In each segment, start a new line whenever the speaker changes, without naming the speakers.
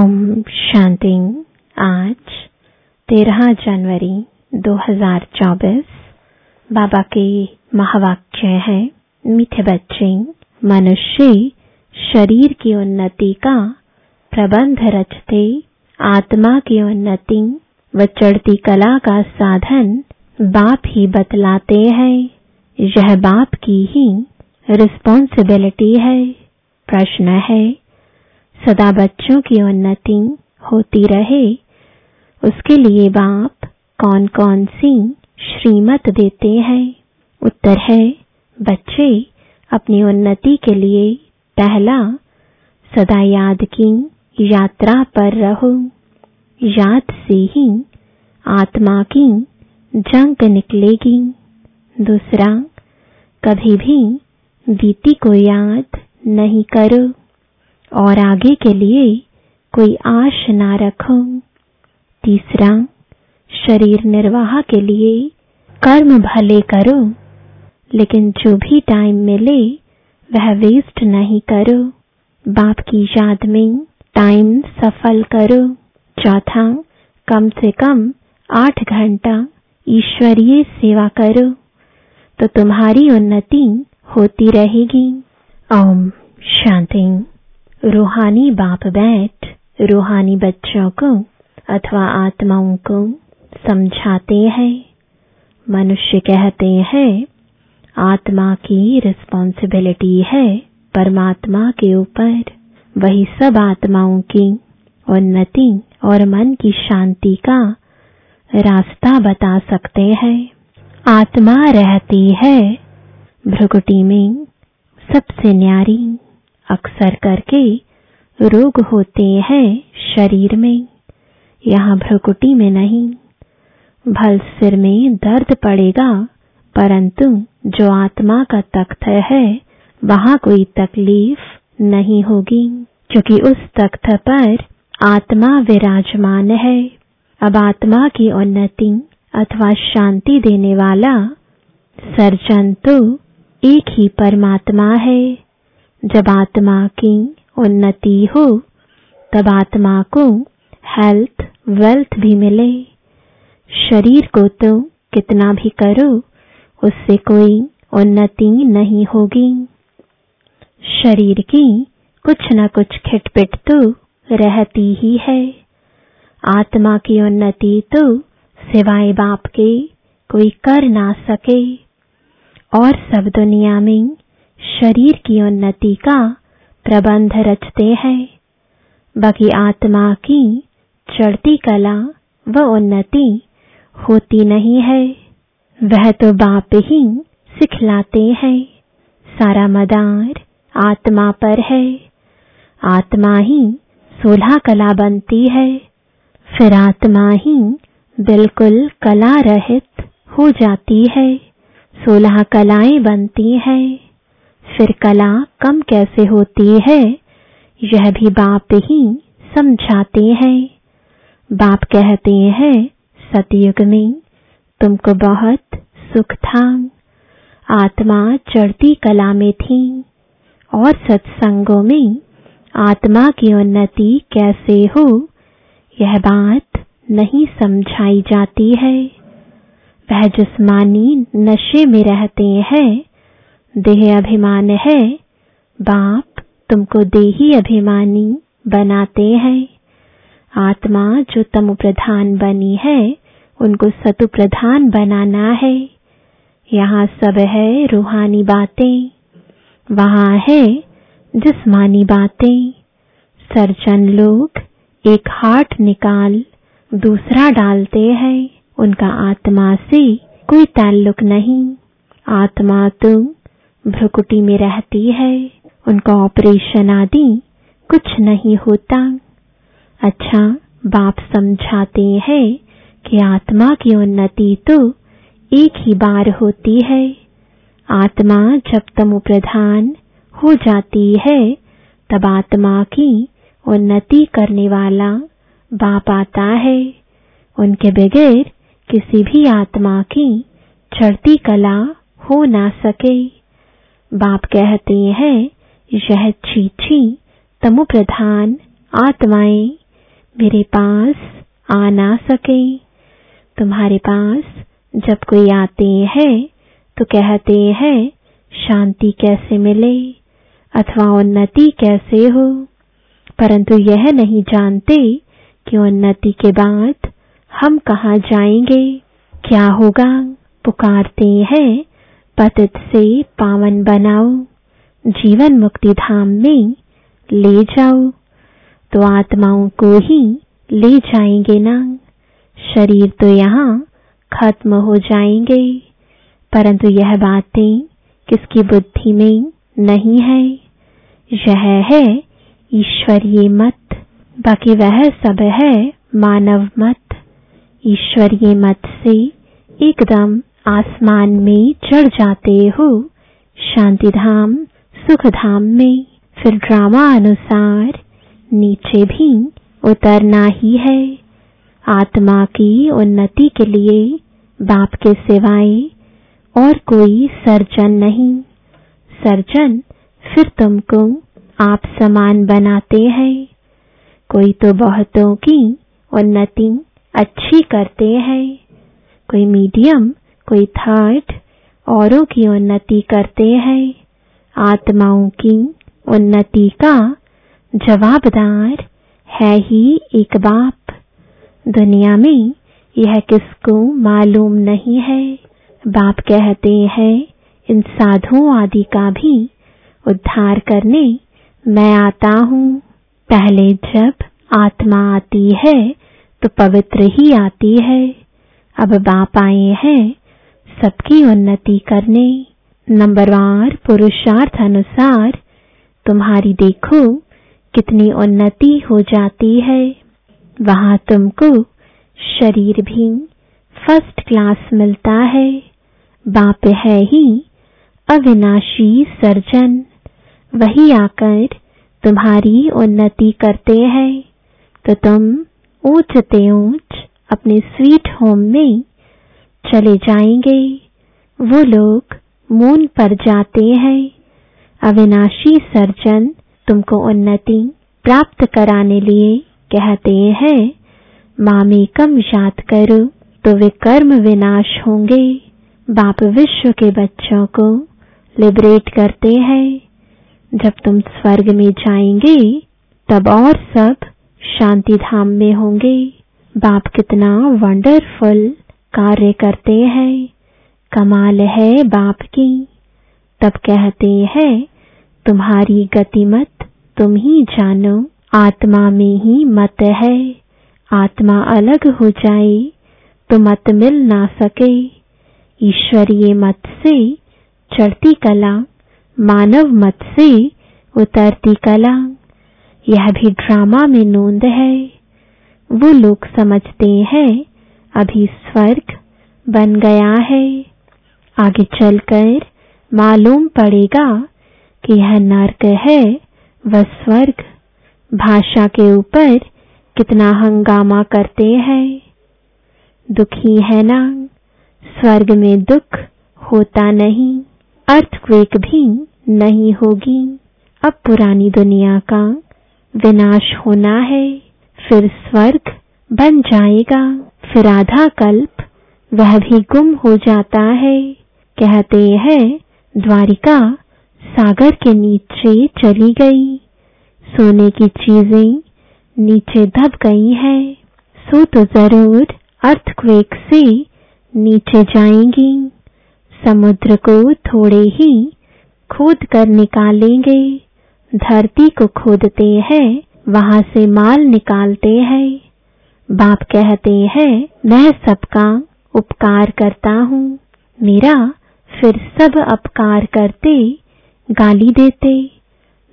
ओम शांति। आज तेरह जनवरी 2024 बाबा के महावाक्य है, मीठे बच्चे, मनुष्य शरीर की उन्नति का प्रबंध रचते, आत्मा की उन्नति व चढ़ती कला का साधन बाप ही बतलाते हैं। यह बाप की ही रिस्पॉन्सिबिलिटी है। प्रश्न है सदा बच्चों की उन्नति होती रहे। उसके लिए बाप कौन कौन सी श्रीमत देते हैं? उत्तर है, बच्चे, अपनी उन्नति के लिए पहला सदा याद की यात्रा पर रहो। याद से ही आत्मा की जंग निकलेगी। दूसरा, कभी भी बीती को याद नहीं करो। और आगे के लिए कोई आश ना रखो। तीसरा, शरीर निर्वाह के लिए कर्म भले करो, लेकिन जो भी टाइम मिले, वह वेस्ट नहीं करो। बाप की याद में टाइम सफल करो। चौथा, कम से कम आठ घंटा ईश्वरीय सेवा करो। तो तुम्हारी उन्नति होती रहेगी। ओम, शांति। रूहानी बाप बैठ, रूहानी बच्चों को अथवा आत्माओं को समझाते हैं। मनुष्य कहते हैं, आत्मा की रिस्पॉन्सिबिलिटी है परमात्मा के ऊपर। वही सब आत्माओं की उन्नति और मन की शांति का रास्ता बता सकते हैं। आत्मा रहती है, भ्रुकुटी में सबसे न्यारी। अक्सर करके रोग होते हैं शरीर में। यहाँ भ्रुकुटी में नहीं। भल सिर में दर्द पड़ेगा, परंतु जो आत्मा का तख्त है, वहाँ कोई तकलीफ़ नहीं होगी, क्योंकि उस तख्त पर आत्मा विराजमान है। अब आत्मा की उन्नति अथवा शांति देने वाला सर्जन तो एक ही परमात्मा है। जब आत्मा की उन्नति हो, तब आत्मा को हेल्थ वेल्थ भी मिले। शरीर को तो कितना भी करो, उससे कोई उन्नति नहीं होगी। शरीर की कुछ न कुछ खिटपिट तो रहती ही है। आत्मा की उन्नति तो सिवाय बाप के कोई कर ना सके। और सब दुनिया में शरीर की उन्नति का प्रबंध रचते हैं। बाकी आत्मा की चढ़ती कला व उन्नति होती नहीं है। वह तो बाप ही सिखलाते हैं। सारा मदार आत्मा पर है। आत्मा ही सोलह कला बनती है। फिर आत्मा ही बिल्कुल कला रहित हो जाती है। सोलह कलाएँ बनती हैं। फिर कला कम कैसे होती है? यह भी बाप ही समझाते हैं। बाप कहते हैं, सतयुग में तुमको बहुत सुख था। आत्मा चढ़ती कला में थी और सत्संगों में आत्मा की उन्नति कैसे हो, यह बात नहीं समझाई जाती है। वह जिस्मानी नशे में रहते हैं देह अभिमान है। बाप तुमको देही अभिमानी बनाते हैं। आत्मा जो तमु प्रधान बनी है, उनको सतु प्रधान बनाना है। यहाँ सब है रूहानी बातें। वहाँ है जिस्मानी बातें। सर्जन लोग एक हार्ट निकाल दूसरा डालते हैं। उनका आत्मा से कोई ताल्लुक नहीं। आत्मा तो भ्रुकुटी में रहती है, उनका ऑपरेशन आदि कुछ नहीं होता। अच्छा बाप समझाते हैं कि आत्मा की उन्नति तो एक ही बार होती है। आत्मा जब तमु प्रधान हो जाती है, तब आत्मा की उन्नति करने वाला बाप आता है। उनके बगैर किसी भी आत्मा की चढ़ती कला हो ना सके। बाप कहते हैं, यह छीछी तमु प्रधान, आत्माएँ, मेरे पास आ ना सके। तुम्हारे पास जब कोई आते हैं तो कहते हैं, शांति कैसे मिले, अथवा उन्नति कैसे हो? परंतु यह नहीं जानते कि उन्नति के बाद हम कहा जाएँगे। क्या होगा? पुकारते हैं पतित से पावन बनाओ, जीवन मुक्ति धाम में ले जाओ। तो आत्माओं को ही ले जाएँगे ना शरीर तो यहाँ खत्म हो जाएँगे। परंतु यह बातें किसकी बुद्धि में नहीं है? यह है ईश्वरीय मत। बाकी वह सब है मानव मत। ईश्वरीय मत से एकदम आसमान में चढ़ जाते हो शांति धाम सुख धाम में। फिर ड्रामा अनुसार नीचे भी उतरना ही है। आत्मा की उन्नति के लिए बाप के सिवाय और कोई सर्जन नहीं। सर्जन फिर तुमको आप समान बनाते हैं। कोई तो बहुतों की उन्नति अच्छी करते हैं। कोई मीडियम कोई थर्ड औरों की उन्नति करते हैं। आत्माओं की उन्नति का जवाबदार है ही एक बाप। दुनिया में यह किसको मालूम नहीं है। बाप कहते हैं, इन साधुओं आदि का भी उद्धार करने मैं आता हूँ। पहले जब आत्मा आती है तो पवित्र ही आती है। अब बाप आए हैं सबकी उन्नति करने। नंबरवार पुरुषार्थ अनुसार, तुम्हारी देखो कितनी उन्नति हो जाती है। वहाँ तुमको शरीर भी फ़र्स्ट क्लास मिलता है। बाप है ही अविनाशी सर्जन। वही आकर तुम्हारी उन्नति करते हैं। तो तुम ऊंचते ऊंच अपने स्वीट होम में चले जाएँगे। वो लोग मून पर जाते हैं। अविनाशी सर्जन तुमको उन्नति प्राप्त कराने लिए कहते हैं। मामेकम याद करो तो वे कर्म विनाश होंगे। बाप विश्व के बच्चों को लिबरेट करते हैं। जब तुम स्वर्ग में जाएँगे, तब और सब शांति धाम में होंगे। बाप कितना वंडरफुल कार्य करते हैं, कमाल है बाप की। तब कहते हैं, तुम्हारी गतिमत तुम ही जानो, आत्मा में ही मत है। आत्मा अलग हो जाए तो मत मिल ना सके। ईश्वरीय मत से चढ़ती कला, मानव मत से उतरती कला। यह भी ड्रामा में नोंद है। वो लोग समझते हैं अभी स्वर्ग बन गया है। आगे चलकर मालूम पड़ेगा कि यह नर्क है व स्वर्ग। भाषा के ऊपर कितना हंगामा करते हैं। दुखी है ना? स्वर्ग में दुख होता नहीं। अर्थक्वेक भी नहीं होगी। अब पुरानी दुनिया का विनाश होना है। फिर स्वर्ग बन जाएगा। फिर आधा कल्प वह भी गुम हो जाता है। कहते हैं, द्वारिका सागर के नीचे चली गई। सोने की चीज़ें नीचे दब गई है। सो तो ज़रूर अर्थक्वेक से नीचे जाएँगी। समुद्र को थोड़े ही खोद कर निकालेंगे। धरती को खोदते हैं, वहाँ से माल निकालते हैं। बाप कहते हैं, मैं सबका उपकार करता हूँ। मेरा फिर सब अपकार करते, गाली देते।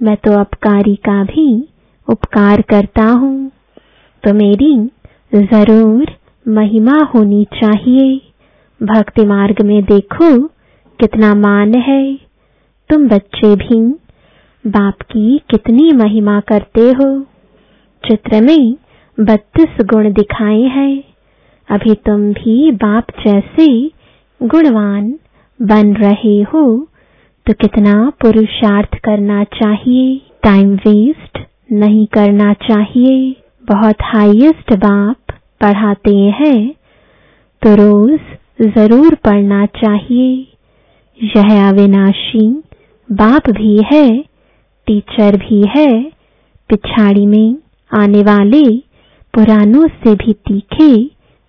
मैं तो अपकारी का भी उपकार करता हूँ। तो मेरी ज़रूर महिमा होनी चाहिए। भक्ति मार्ग में देखो कितना मान है। तुम बच्चे भी बाप की कितनी महिमा करते हो। चित्र में बत्तीस गुण दिखाए हैं। अभी तुम भी बाप जैसे गुणवान बन रहे हो। तो कितना पुरुषार्थ करना चाहिए टाइम वेस्ट नहीं करना चाहिए। बहुत हाईएस्ट बाप पढ़ाते हैं तो रोज ज़रूर पढ़ना चाहिए। यह अविनाशी बाप भी है टीचर भी है, पिछाड़ी में आने वाले पुरानों से भी तीखे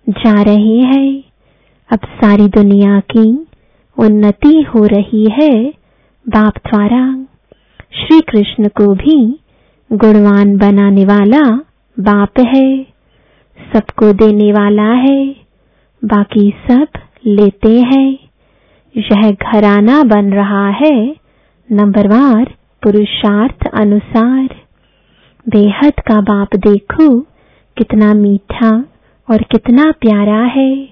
जा रहे हैं। अब सारी दुनिया की उन्नति हो रही है बाप द्वारा। श्री कृष्ण को भी गुणवान बनाने वाला बाप है। सबको देने वाला है। बाकी सब लेते हैं। यह घराना बन रहा है नंबरवार पुरुषार्थ अनुसार। बेहद का बाप देखो कितना मीठा और कितना प्यारा है।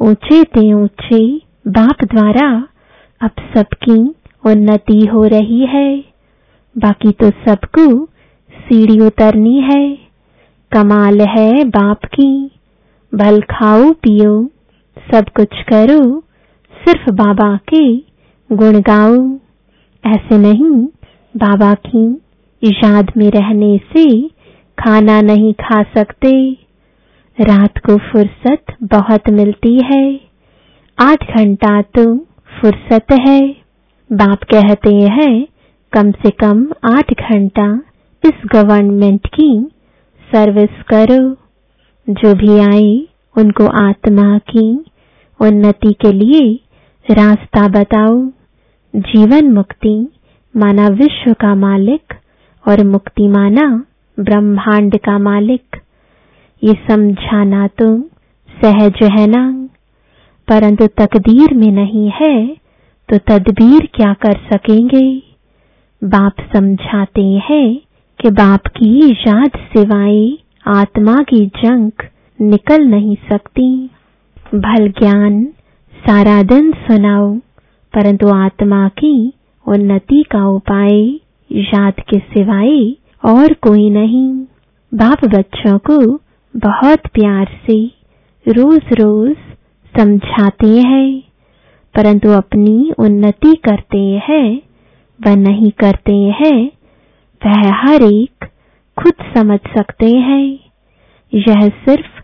ऊँचे ते ऊँचे बाप द्वारा अब सबकी उन्नति हो रही है। बाकी तो सबको सीढ़ी उतरनी है। कमाल है बाप की। भल खाओ, पियो, सब कुछ करो, सिर्फ़ बाबा के गुण गाओ। ऐसे नहीं बाबा की याद में रहने से खाना नहीं खा सकते। रात को फुर्सत बहुत मिलती है। आठ घंटा तो फुर्सत है। बाप कहते हैं, कम से कम आठ घंटा इस गवर्नमेंट की सर्विस करो। जो भी आए, उनको आत्मा की उन्नति के लिए रास्ता बताओ। जीवन मुक्ति माना विश्व का मालिक और मुक्ति माना ब्रह्मांड का मालिक। ये समझाना तो सहज है ना? परंतु तकदीर में नहीं है तो तदबीर क्या कर सकेंगे? बाप समझाते हैं कि बाप की याद सिवाय आत्मा की जंग निकल नहीं सकती। भल ज्ञान, सारा दिन सुनाओ, परंतु आत्मा की उन्नति का उपाय याद के सिवाय और कोई नहीं। बाप बच्चों को बहुत प्यार से रोज रोज समझाते हैं, परंतु अपनी उन्नति करते हैं व नहीं करते हैं, वह हर एक खुद समझ सकते हैं। यह सिर्फ़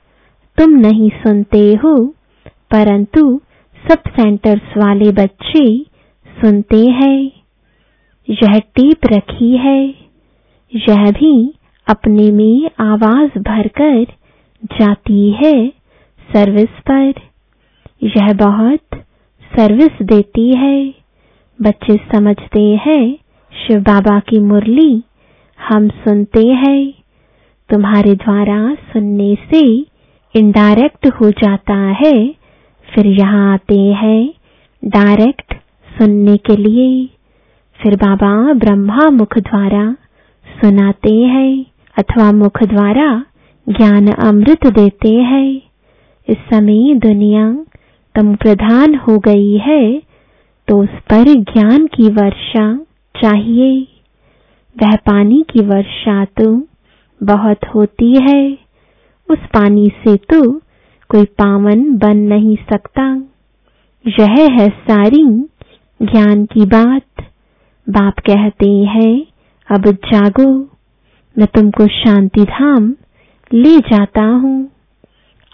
तुम नहीं सुनते हो, परंतु सब सेंटर्स वाले बच्चे सुनते हैं। यह टेप रखी है। यह भी अपने में आवाज़ भरकर जाती है सर्विस पर। यह बहुत सर्विस देती है। बच्चे समझते हैं, शिव बाबा की मुरली हम सुनते हैं। तुम्हारे द्वारा सुनने से इनडायरेक्ट हो जाता है। फिर यहाँ आते हैं डायरेक्ट सुनने के लिए। फिर बाबा ब्रह्मा मुख द्वारा सुनाते हैं, अथवा मुख द्वारा ज्ञान अमृत देते हैं। इस समय दुनिया तम प्रधान हो गई है तो उस पर ज्ञान की वर्षा चाहिए। वह पानी की वर्षा तो बहुत होती है, उस पानी से तो कोई पावन बन नहीं सकता। यह है सारी ज्ञान की बात। बाप कहते हैं अब जागो, मैं तुमको शांति धाम ले जाता हूँ।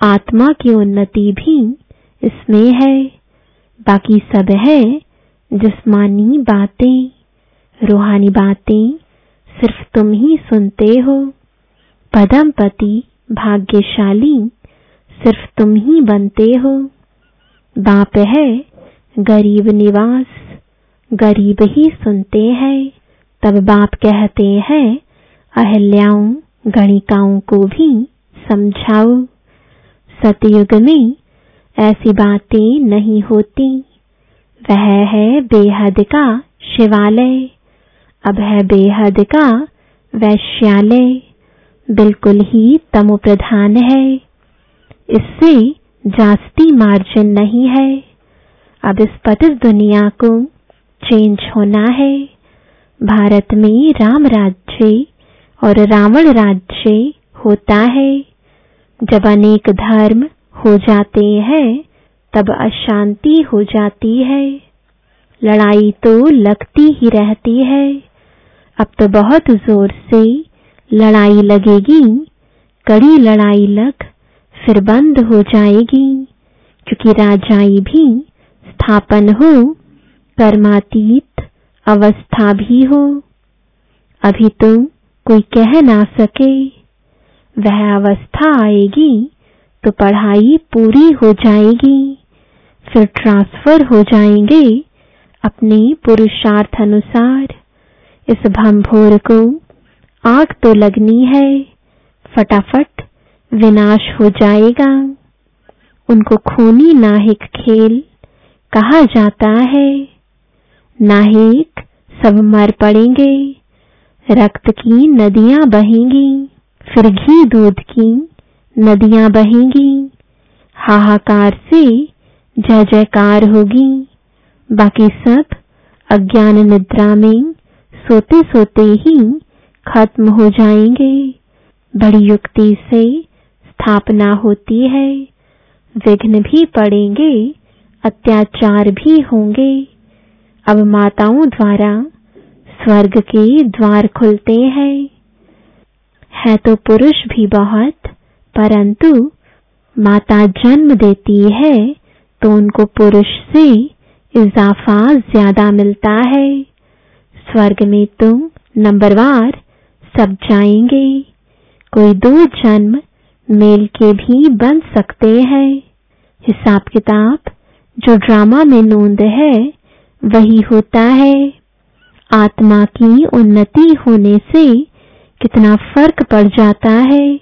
आत्मा की उन्नति भी इसमें है। बाकी सब है जिस्मानी बातें, रूहानी बातें सिर्फ़ तुम ही सुनते हो। पदम पति भाग्यशाली सिर्फ़ तुम ही बनते हो। बाप है गरीब निवास, गरीब ही सुनते हैं। तब बाप कहते हैं, अहल्याओं, गणिकाओं को भी समझाओ। सतयुग में ऐसी बातें नहीं होती। वह है बेहद का शिवालय। अब है बेहद का वैश्यालय। बिल्कुल ही तमो प्रधान है। इससे जास्ती मार्जिन नहीं है। अब इस पतित दुनिया को चेंज होना है। भारत में राम राज्य और रावण राज्य होता है। जब अनेक धर्म हो जाते हैं, तब अशांति हो जाती है। लड़ाई तो लगती ही रहती है। अब तो बहुत ज़ोर से लड़ाई लगेगी। कड़ी लड़ाई लग फिर बंद हो जाएगी। क्योंकि राजाई भी स्थापन हो कर्मातीत अवस्था भी हो। अभी तो कोई कह ना सके। वह अवस्था आएगी तो पढ़ाई पूरी हो जाएगी। फिर ट्रांसफ़र हो जाएँगे अपने पुरुषार्थ अनुसार। इस भंभोर को आग तो लगनी है। फटाफट विनाश हो जाएगा। उनको खूनी नाहिक खेल कहा जाता है। नाहिक सब मर पड़ेंगे। रक्त की नदियाँ बहेंगी, फिर घी दूध की नदियाँ बहेंगी। हाहाकार से जय जयकार होगी। बाकी सब अज्ञान निद्रा में सोते सोते ही खत्म हो जाएँगे। बड़ी युक्ति से स्थापना होती है। विघ्न भी पड़ेंगे, अत्याचार भी होंगे। अब माताओं द्वारा स्वर्ग के द्वार खुलते हैं। है तो पुरुष भी बहुत, परंतु माता जन्म देती है तो उनको पुरुष से इजाफा ज़्यादा मिलता है। स्वर्ग में तुम नंबरवार सब जाएँगे। कोई दो जन्म मेल के भी बन सकते हैं। हिसाब किताब, जो ड्रामा में नोंद है वही होता है। आत्मा की उन्नति होने से कितना फ़र्क पड़ जाता है।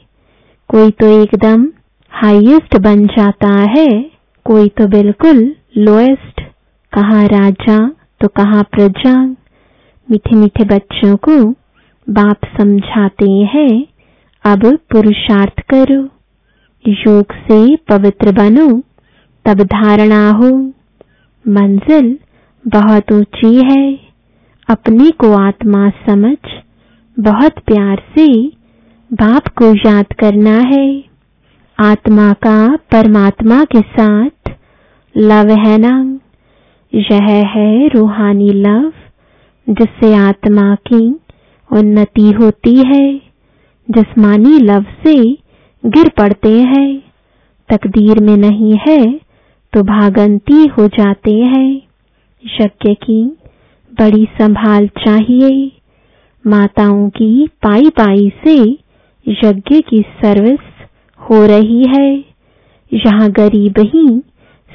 कोई तो एकदम हाईएस्ट बन जाता है, कोई तो बिल्कुल लोएस्ट कहा राजा तो कहा प्रजा। मीठे मीठे बच्चों को बाप समझाते हैं, अब पुरुषार्थ करो। योग से पवित्र बनो, तब धारणा हो। मंजिल बहुत ऊँची है, अपने को आत्मा समझ, बहुत प्यार से बाप को याद करना है। आत्मा का परमात्मा के साथ लव है ना यह है रूहानी लव, जिससे आत्मा की उन्नति होती है। जिस्मानी लव से गिर पड़ते हैं, तकदीर में नहीं है तो भागंती हो जाते हैं। यज्ञ की। बड़ी संभाल चाहिए। माताओं की पाई पाई से यज्ञ की सर्विस हो रही है। यहाँ गरीब ही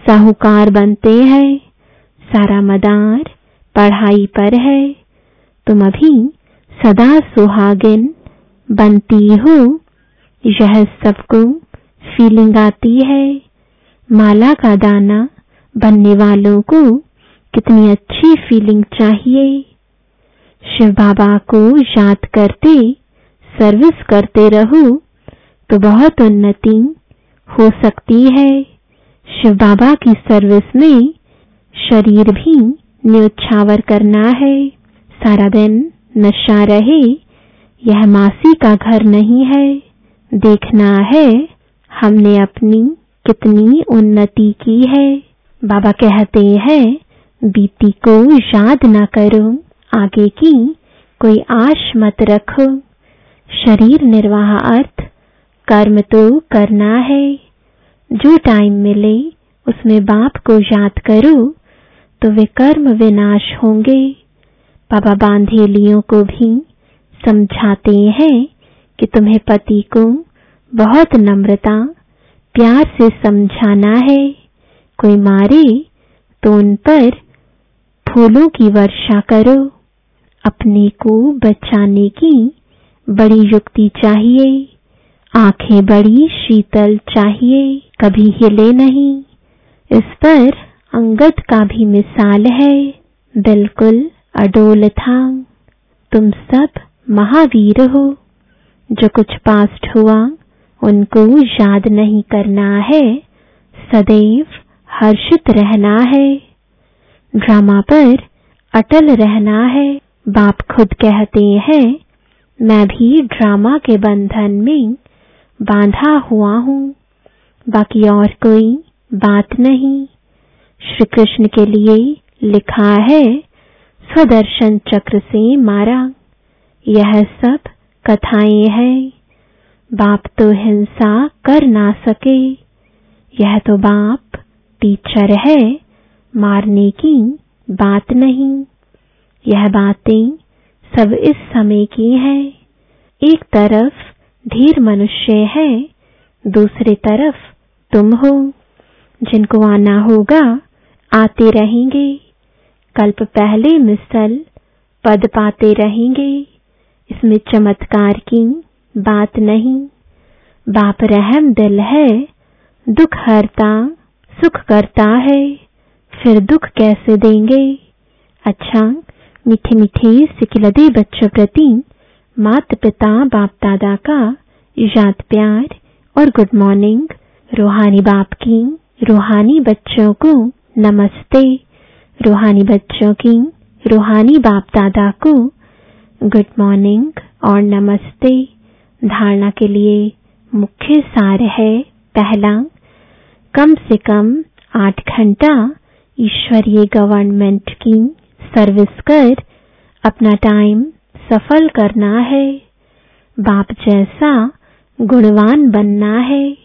साहूकार बनते हैं। सारा मदार पढ़ाई पर है। तुम अभी सदा सुहागिन बनती हो। यह सबको फीलिंग आती है। माला का दाना बनने वालों को कितनी अच्छी फीलिंग चाहिए। शिव बाबा को याद करते सर्विस करते रहो तो बहुत उन्नति हो सकती है। शिव बाबा की सर्विस में शरीर भी न्योछावर करना है। सारा दिन नशा रहे, यह मासी का घर नहीं है। देखना है हमने अपनी कितनी उन्नति की है। बाबा कहते हैं बीती को याद न करो, आगे की कोई आश मत रखो। शरीर निर्वाह अर्थ, कर्म तो करना है। जो टाइम मिले, उसमें बाप को याद करो तो वे कर्म विनाश होंगे। बाबा बांधेलियों को भी समझाते हैं कि तुम्हें पति को बहुत नम्रता, प्यार से समझाना है। कोई मारे तो उन पर फूलों की वर्षा करो। अपने को बचाने की बड़ी युक्ति चाहिए। आँखें बड़ी, शीतल चाहिए, कभी हिले नहीं। इस पर अंगद का भी मिसाल है। बिल्कुल अडोल था तुम सब महावीर हो। जो कुछ पास्ट हुआ, उनको याद नहीं करना है। सदैव हर्षित रहना है। ड्रामा पर अटल रहना है। बाप खुद कहते हैं, मैं भी ड्रामा के बंधन में बांधा हुआ हूँ। बाकी और कोई बात नहीं। श्री कृष्ण के लिए लिखा है स्वदर्शन चक्र से मारा। यह सब कथाएँ हैं। बाप तो हिंसा कर ना सके। यह तो बाप टीचर है। मारने की बात नहीं। यह बातें सब इस समय की हैं। एक तरफ़ धीर मनुष्य है, दूसरी तरफ़ तुम हो। जिनको आना होगा, आते रहेंगे। कल्प पहले मिसल, पद पाते रहेंगे। इसमें चमत्कार की बात नहीं। बाप रहम दिल है, दुख हरता, सुख करता है। फिर दुख कैसे देंगे? अच्छा मीठे मीठे सिकिलदे बच्चों प्रति माता पिता बाप दादा का याद प्यार और गुड मॉर्निंग। रूहानी बाप की, रूहानी बच्चों को नमस्ते। रूहानी बच्चों की, रूहानी बाप दादा को गुड मॉर्निंग और नमस्ते। धारणा के लिए मुख्य सार है, पहला, कम से कम आठ घंटा ईश्वरीय गवर्नमेंट की सर्विस कर अपना टाइम सफल करना है। बाप जैसा गुणवान बनना है।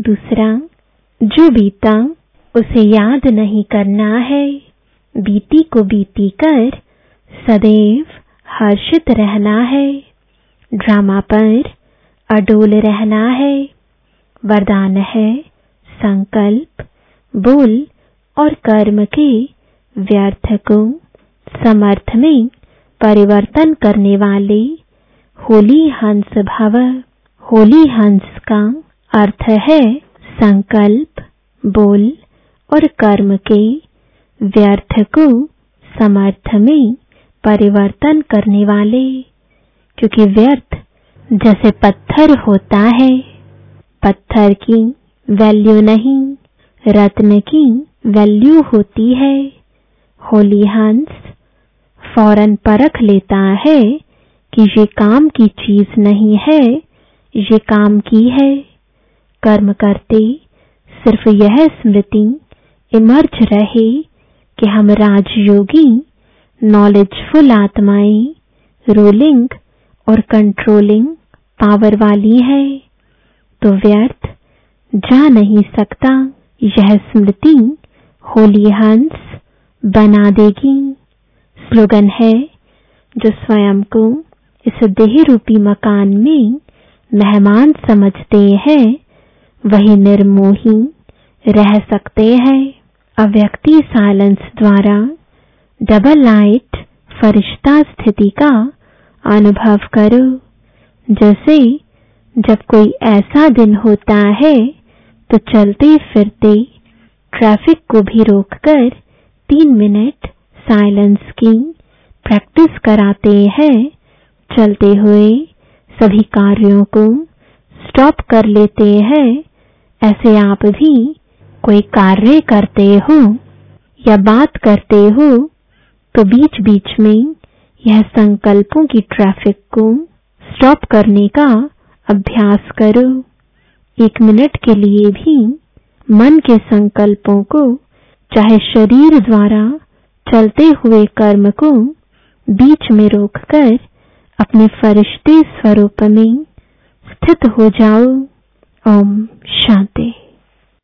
दूसरा, जो बीता, उसे याद नहीं करना है। बीती को बीती कर सदैव हर्षित रहना है। ड्रामा पर अडोल रहना है। वरदान है संकल्प, बोल और कर्म के व्यर्थ को समर्थ में परिवर्तन करने वाले, होली हंस भव, होली हंस का अर्थ है संकल्प, बोल और कर्म के व्यर्थ को समर्थ में परिवर्तन करने वाले, क्योंकि व्यर्थ जैसे पत्थर होता है, पत्थर की वैल्यू नहीं। रत्न की वैल्यू होती है। होली हंस फ़ौरन परख लेता है कि ये काम की चीज़ नहीं है, ये काम की है। कर्म करते सिर्फ़ यह स्मृति इमर्ज रहे कि हम राजयोगी नॉलेजफुल आत्माएँ रूलिंग और कंट्रोलिंग पावर वाली है। तो व्यर्थ जा नहीं सकता। यह स्मृति होली हंस, बना देगी। स्लोगन है, जो स्वयं को इस देह रूपी मकान में मेहमान समझते हैं, वही निर्मोही रह सकते हैं। अव्यक्ति साइलेंस द्वारा डबल लाइट फरिश्ता स्थिति का अनुभव करो। जैसे जब कोई ऐसा दिन होता है तो चलते फिरते ट्रैफ़िक को भी रोककर तीन मिनट साइलेंस की प्रैक्टिस कराते हैं। चलते हुए सभी कार्यों को स्टॉप कर लेते हैं। ऐसे आप भी कोई कार्य करते हो या बात करते हो तो बीच बीच में यह संकल्पों की ट्रैफ़िक को स्टॉप करने का अभ्यास करो। एक मिनट के लिए भी मन के संकल्पों को, चाहे शरीर द्वारा चलते हुए कर्म को बीच में रोककर अपने फरिश्ते स्वरूप में स्थित हो जाओ। ओम शांति।